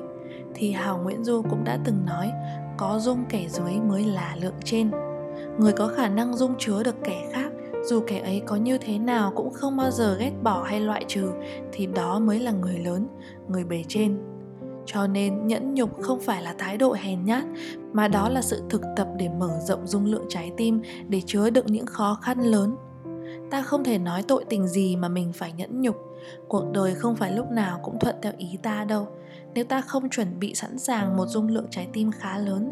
Thì hào nguyễn du cũng đã từng nói, có dung kẻ dưới mới là lượng trên. Người có khả năng dung chứa được kẻ khác, dù kẻ ấy có như thế nào cũng không bao giờ ghét bỏ hay loại trừ, thì đó mới là người lớn, người bề trên cho nên nhẫn nhục không phải là thái độ hèn nhát, mà đó là sự thực tập để mở rộng dung lượng trái tim, để chứa đựng những khó khăn lớn. Ta không thể nói tội tình gì mà mình phải nhẫn nhục. Cuộc đời không phải lúc nào cũng thuận theo ý ta đâu. Nếu ta không chuẩn bị sẵn sàng một dung lượng trái tim khá lớn,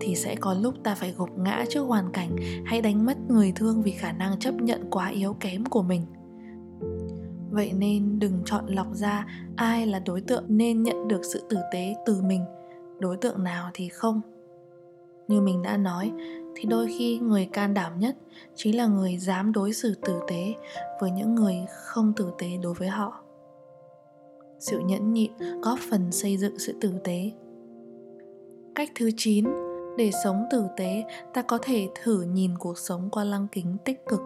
thì sẽ có lúc ta phải gục ngã trước hoàn cảnh hay đánh mất người thương vì khả năng chấp nhận quá yếu kém của mình vậy nên đừng chọn lọc ra ai là đối tượng nên nhận được sự tử tế từ mình. Đối tượng nào thì không. Như mình đã nói, thì đôi khi người can đảm nhất chính là người dám đối xử tử tế với những người không tử tế đối với họ. Sự nhẫn nhịn góp phần xây dựng sự tử tế. Cách thứ 9 để sống tử tế, ta có thể thử nhìn cuộc sống qua lăng kính tích cực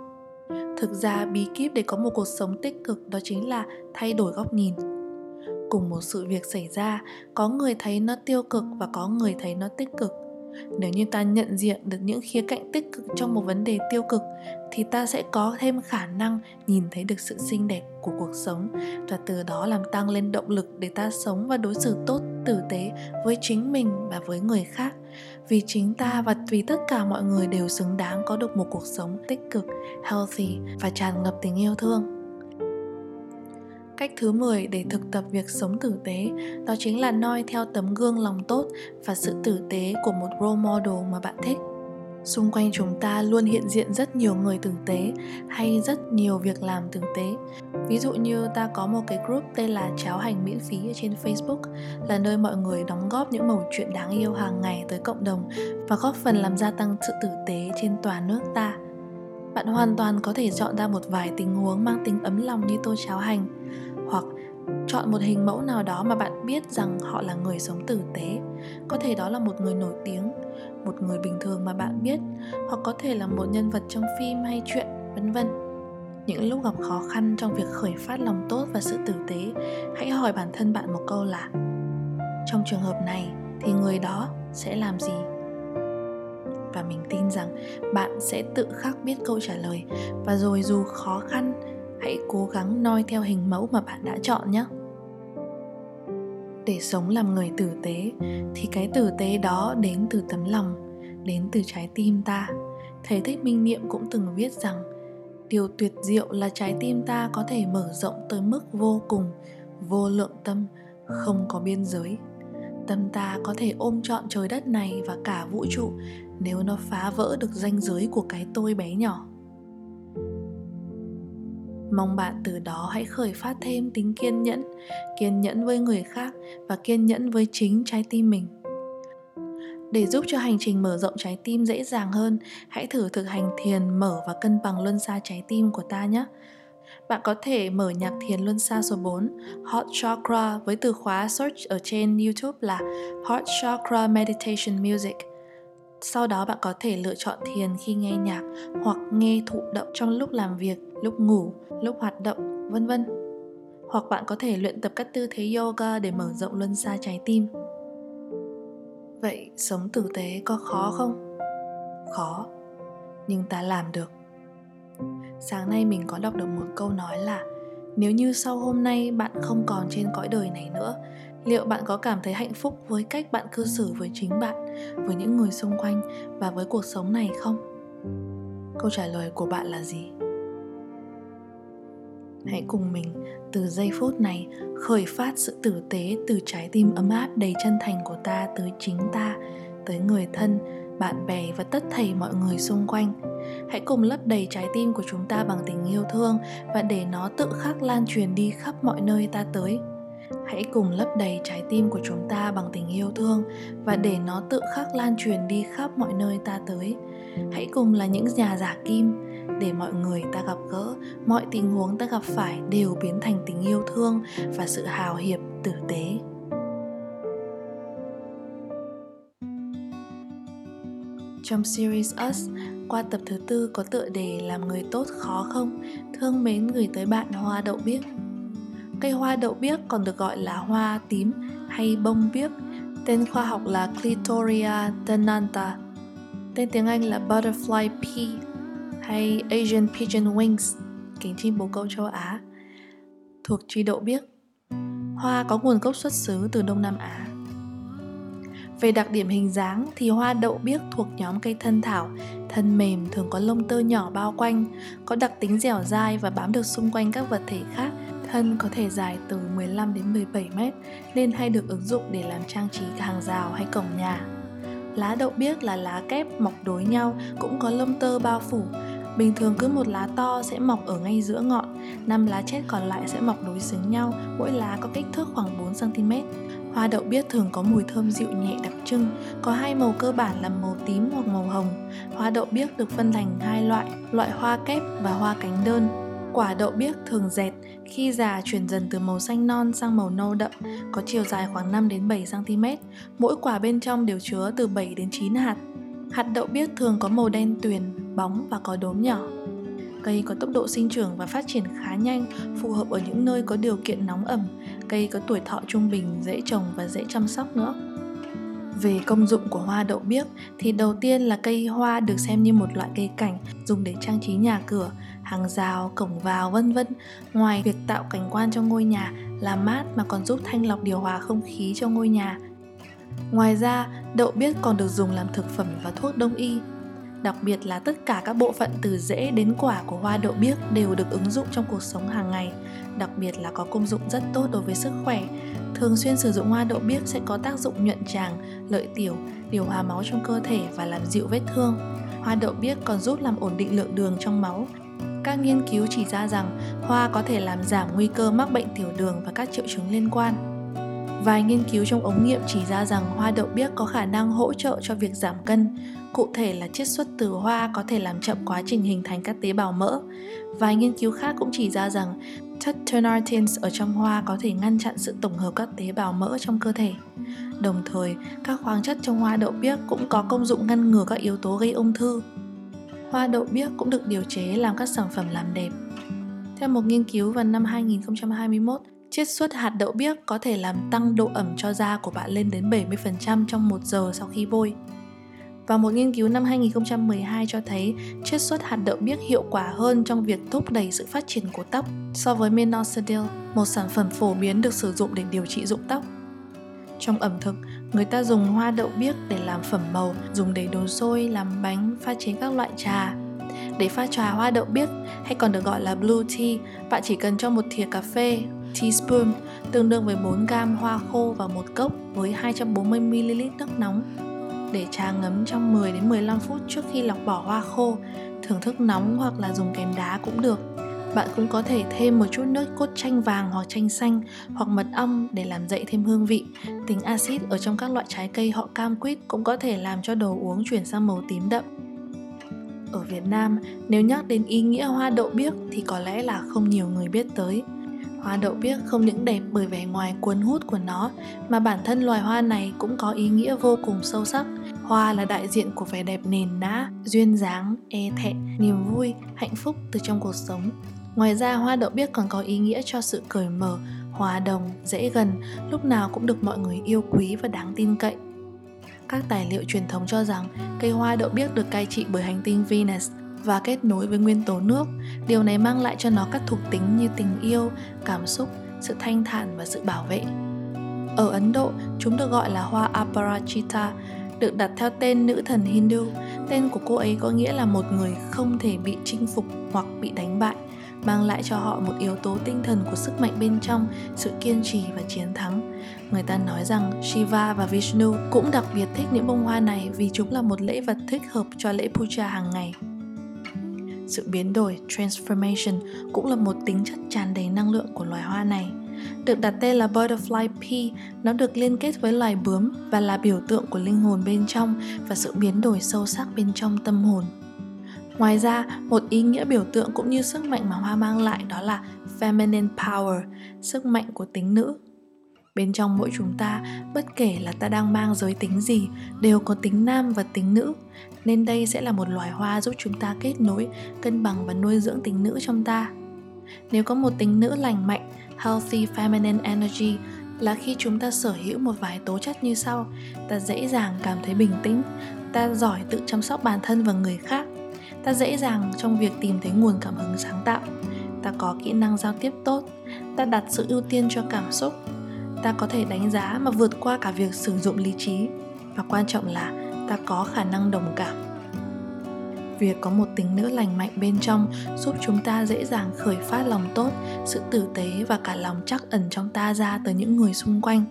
thực ra bí kíp để có một cuộc sống tích cực đó chính là thay đổi góc nhìn. Cùng một sự việc xảy ra, có người thấy nó tiêu cực và có người thấy nó tích cực. Nếu như ta nhận diện được những khía cạnh tích cực trong một vấn đề tiêu cực, thì ta sẽ có thêm khả năng nhìn thấy được sự xinh đẹp của cuộc sống và từ đó làm tăng lên động lực để ta sống và đối xử tốt tử tế với chính mình và với người khác vì chính ta và vì tất cả mọi người đều xứng đáng có được một cuộc sống tích cực, healthy và tràn ngập tình yêu thương Cách thứ 10 để thực tập việc sống tử tế, đó chính là noi theo tấm gương lòng tốt và sự tử tế của một role model mà bạn thích. Xung quanh chúng ta luôn hiện diện rất nhiều người tử tế hay rất nhiều việc làm tử tế. Ví dụ như ta có một cái group tên là Cháo hành miễn phí ở trên Facebook, là nơi mọi người đóng góp những mẩu chuyện đáng yêu hàng ngày tới cộng đồng và góp phần làm gia tăng sự tử tế trên toàn nước ta bạn hoàn toàn có thể chọn ra một vài tình huống mang tính ấm lòng như tô cháo hành, hoặc chọn một hình mẫu nào đó mà bạn biết rằng họ là người sống tử tế có thể đó là một người nổi tiếng một người bình thường mà bạn biết, hoặc có thể là một nhân vật trong phim hay chuyện, vân vân. Những lúc gặp khó khăn trong việc khởi phát lòng tốt và sự tử tế, hãy hỏi bản thân bạn một câu là, trong trường hợp này thì người đó sẽ làm gì? Và mình tin rằng bạn sẽ tự khắc biết câu trả lời. Và rồi dù khó khăn, hãy cố gắng noi theo hình mẫu mà bạn đã chọn nhé để sống làm người tử tế, thì cái tử tế đó đến từ tấm lòng, đến từ trái tim ta. Thầy thích minh niệm cũng từng viết rằng, điều tuyệt diệu là trái tim ta có thể mở rộng tới mức vô cùng, vô lượng tâm, không có biên giới. Tâm ta có thể ôm trọn trời đất này và cả vũ trụ nếu nó phá vỡ được ranh giới của cái tôi bé nhỏ mong bạn từ đó hãy khởi phát thêm tính kiên nhẫn kiên nhẫn với người khác và kiên nhẫn với chính trái tim mình để giúp cho hành trình mở rộng trái tim dễ dàng hơn hãy thử thực hành thiền mở và cân bằng luân xa trái tim của ta nhé Bạn có thể mở nhạc thiền luân xa số 4, Heart Chakra với từ khóa search ở trên YouTube là Heart Chakra Meditation Music. Sau đó bạn có thể lựa chọn thiền khi nghe nhạc hoặc nghe thụ động trong lúc làm việc, lúc ngủ, lúc hoạt động, vân vân. Hoặc bạn có thể luyện tập các tư thế yoga để mở rộng luân xa trái tim. Vậy sống tử tế có khó không? Khó, nhưng ta làm được sáng nay mình có đọc được một câu nói là nếu như sau hôm nay bạn không còn trên cõi đời này nữa liệu bạn có cảm thấy hạnh phúc với cách bạn cư xử với chính bạn, với những người xung quanh và với cuộc sống này không? Câu trả lời của bạn là gì? Hãy cùng mình, từ giây phút này, khởi phát sự tử tế từ trái tim ấm áp đầy chân thành của ta tới chính ta, tới người thân, bạn bè và tất thảy mọi người xung quanh. Hãy cùng lấp đầy trái tim của chúng ta bằng tình yêu thương và để nó tự khắc lan truyền đi khắp mọi nơi ta tới hãy cùng lấp đầy trái tim của chúng ta bằng tình yêu thương và để nó tự khắc lan truyền đi khắp mọi nơi ta tới hãy cùng là những nhà giả kim để mọi người ta gặp gỡ mọi tình huống ta gặp phải đều biến thành tình yêu thương và sự hào hiệp tử tế Trong series Us, qua tập thứ tư có tựa đề Làm người tốt khó không? Thương mến gửi tới bạn hoa đậu biếc. Cây hoa đậu biếc còn được gọi là hoa tím hay bông biếc, tên khoa học là Clitoria tenanta. Tên tiếng Anh là Butterfly Pea hay Asian Pigeon Wings, cánh chim bồ câu châu Á, thuộc truy đậu biếc. Hoa có nguồn gốc xuất xứ từ Đông Nam Á. Về đặc điểm hình dáng thì hoa đậu biếc thuộc nhóm cây thân thảo, thân mềm thường có lông tơ nhỏ bao quanh, có đặc tính dẻo dai và bám được xung quanh các vật thể khác. Thân có thể dài từ 15 đến 17 mét nên hay được ứng dụng để làm trang trí hàng rào hay cổng nhà. Lá đậu biếc là lá kép mọc đối nhau, cũng có lông tơ bao phủ. Bình thường cứ một lá to sẽ mọc ở ngay giữa ngọn, năm lá chết còn lại sẽ mọc đối xứng nhau, mỗi lá có kích thước khoảng 4 cm. Hoa đậu biếc thường có mùi thơm dịu nhẹ đặc trưng, có hai màu cơ bản là màu tím hoặc màu hồng. Hoa đậu biếc được phân thành hai loại, loại hoa kép và hoa cánh đơn. Quả đậu biếc thường dẹt, khi già chuyển dần từ màu xanh non sang màu nâu đậm, có chiều dài khoảng 5 đến 7 cm. Mỗi quả bên trong đều chứa từ 7 đến 9 hạt. Hạt đậu biếc thường có màu đen tuyền, bóng và có đốm nhỏ. Cây có tốc độ sinh trưởng và phát triển khá nhanh, phù hợp ở những nơi có điều kiện nóng ẩm. Cây có tuổi thọ trung bình, dễ trồng và dễ chăm sóc nữa. Về công dụng của hoa đậu biếc thì đầu tiên là cây hoa được xem như một loại cây cảnh dùng để trang trí nhà cửa, hàng rào, cổng vào vân vân. Ngoài việc tạo cảnh quan cho ngôi nhà, làm mát mà còn giúp thanh lọc điều hòa không khí cho ngôi nhà. Ngoài ra, đậu biếc còn được dùng làm thực phẩm và thuốc đông y, Đặc biệt là tất cả các bộ phận từ rễ đến quả của hoa đậu biếc đều được ứng dụng trong cuộc sống hàng ngày, đặc biệt là có công dụng rất tốt đối với sức khỏe. Thường xuyên sử dụng hoa đậu biếc sẽ có tác dụng nhuận tràng, lợi tiểu, điều hòa máu trong cơ thể và làm dịu vết thương. Hoa đậu biếc còn giúp làm ổn định lượng đường trong máu. Các nghiên cứu chỉ ra rằng hoa có thể làm giảm nguy cơ mắc bệnh tiểu đường và các triệu chứng liên quan. Vài nghiên cứu trong ống nghiệm chỉ ra rằng hoa đậu biếc có khả năng hỗ trợ cho việc giảm cân, Cụ thể là chiết xuất từ hoa có thể làm chậm quá trình hình thành các tế bào mỡ. Vài nghiên cứu khác cũng chỉ ra rằng chất ở trong hoa có thể ngăn chặn sự tổng hợp các tế bào mỡ trong cơ thể. Đồng thời, các khoáng chất trong hoa đậu biếc cũng có công dụng ngăn ngừa các yếu tố gây ung thư. Hoa đậu biếc cũng được điều chế làm các sản phẩm làm đẹp. Theo một nghiên cứu vào năm 2021, chiết xuất hạt đậu biếc có thể làm tăng độ ẩm cho da của bạn lên đến 70% trong một giờ sau khi bôi. Và một nghiên cứu năm 2012 cho thấy chiết xuất hạt đậu biếc hiệu quả hơn trong việc thúc đẩy sự phát triển của tóc so với minoxidil, một sản phẩm phổ biến được sử dụng để điều trị rụng tóc. Trong ẩm thực, người ta dùng hoa đậu biếc để làm phẩm màu, dùng để đồ xôi, làm bánh, pha chế các loại trà. Để pha trà hoa đậu biếc, hay còn được gọi là blue tea, bạn chỉ cần cho một thìa cà phê, teaspoon, tương đương với 4 gam hoa khô vào một cốc với 240ml nước nóng để trà ngấm trong 10 đến 15 phút trước khi lọc bỏ hoa khô, thưởng thức nóng hoặc là dùng kèm đá cũng được. Bạn cũng có thể thêm một chút nước cốt chanh vàng hoặc chanh xanh hoặc mật ong để làm dậy thêm hương vị. Tính axit ở trong các loại trái cây họ cam quýt cũng có thể làm cho đồ uống chuyển sang màu tím đậm. ở Việt Nam, nếu nhắc đến ý nghĩa hoa đậu biếc thì có lẽ là không nhiều người biết tới. Hoa đậu biếc không những đẹp bởi vẻ ngoài cuốn hút của nó mà bản thân loài hoa này cũng có ý nghĩa vô cùng sâu sắc. Hoa là đại diện của vẻ đẹp nền nã, duyên dáng, e thẹn, niềm vui, hạnh phúc từ trong cuộc sống. Ngoài ra hoa đậu biếc còn có ý nghĩa cho sự cởi mở, hòa đồng, dễ gần, lúc nào cũng được mọi người yêu quý và đáng tin cậy. Các tài liệu truyền thống cho rằng cây hoa đậu biếc được cai trị bởi hành tinh Venus và kết nối với nguyên tố nước. Điều này mang lại cho nó các thuộc tính như tình yêu, cảm xúc, sự thanh thản và sự bảo vệ. Ở Ấn Độ, chúng được gọi là hoa Aparajita, được đặt theo tên nữ thần Hindu. Tên của cô ấy có nghĩa là một người không thể bị chinh phục hoặc bị đánh bại, mang lại cho họ một yếu tố tinh thần của sức mạnh bên trong, sự kiên trì và chiến thắng. Người ta nói rằng Shiva và Vishnu cũng đặc biệt thích những bông hoa này vì chúng là một lễ vật thích hợp cho lễ puja hàng ngày. Sự biến đổi, transformation, cũng là một tính chất tràn đầy năng lượng của loài hoa này. Được đặt tên là Butterfly Pea, nó được liên kết với loài bướm và là biểu tượng của linh hồn bên trong và sự biến đổi sâu sắc bên trong tâm hồn. Ngoài ra, một ý nghĩa biểu tượng cũng như sức mạnh mà hoa mang lại đó là feminine power, sức mạnh của tính nữ. Bên trong mỗi chúng ta bất kể là ta đang mang giới tính gì đều có tính nam và tính nữ. Nên đây sẽ là một loài hoa giúp chúng ta kết nối cân bằng và nuôi dưỡng tính nữ trong ta. Nếu có một tính nữ lành mạnh healthy feminine energy là khi chúng ta sở hữu một vài tố chất như sau. Ta dễ dàng cảm thấy bình tĩnh ta giỏi tự chăm sóc bản thân và người khác ta dễ dàng trong việc tìm thấy nguồn cảm hứng sáng tạo. Ta có kỹ năng giao tiếp tốt. Ta đặt sự ưu tiên cho cảm xúc. Ta có thể đánh giá mà vượt qua cả việc sử dụng lý trí. Và quan trọng là ta có khả năng đồng cảm. Việc có một tính nữ lành mạnh bên trong giúp chúng ta dễ dàng khởi phát lòng tốt, sự tử tế và cả lòng chắc ẩn trong ta ra tới những người xung quanh.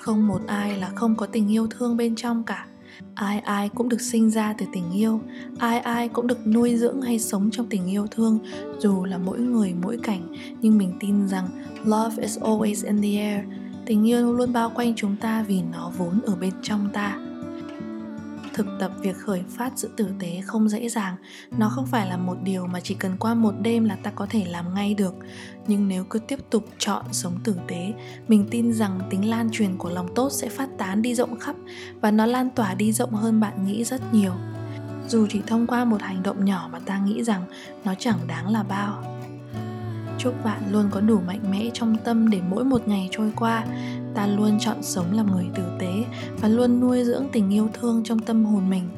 Không một ai là không có tình yêu thương bên trong cả ai ai cũng được sinh ra từ tình yêu. Ai ai cũng được nuôi dưỡng hay sống trong tình yêu thương, dù là mỗi người mỗi cảnh. Nhưng mình tin rằng love is always in the air. Tình yêu luôn bao quanh chúng ta vì nó vốn ở bên trong ta. Thực tập việc khởi phát sự tử tế không dễ dàng. Nó không phải là một điều mà chỉ cần qua một đêm là ta có thể làm ngay được nhưng nếu cứ tiếp tục chọn sống tử tế, mình tin rằng tính lan truyền của lòng tốt sẽ phát tán đi rộng khắp và nó lan tỏa đi rộng hơn bạn nghĩ rất nhiều. Dù chỉ thông qua một hành động nhỏ mà ta nghĩ rằng nó chẳng đáng là bao. Chúc bạn luôn có đủ mạnh mẽ trong tâm để mỗi một ngày trôi qua, ta luôn chọn sống làm người tử tế và luôn nuôi dưỡng tình yêu thương trong tâm hồn mình.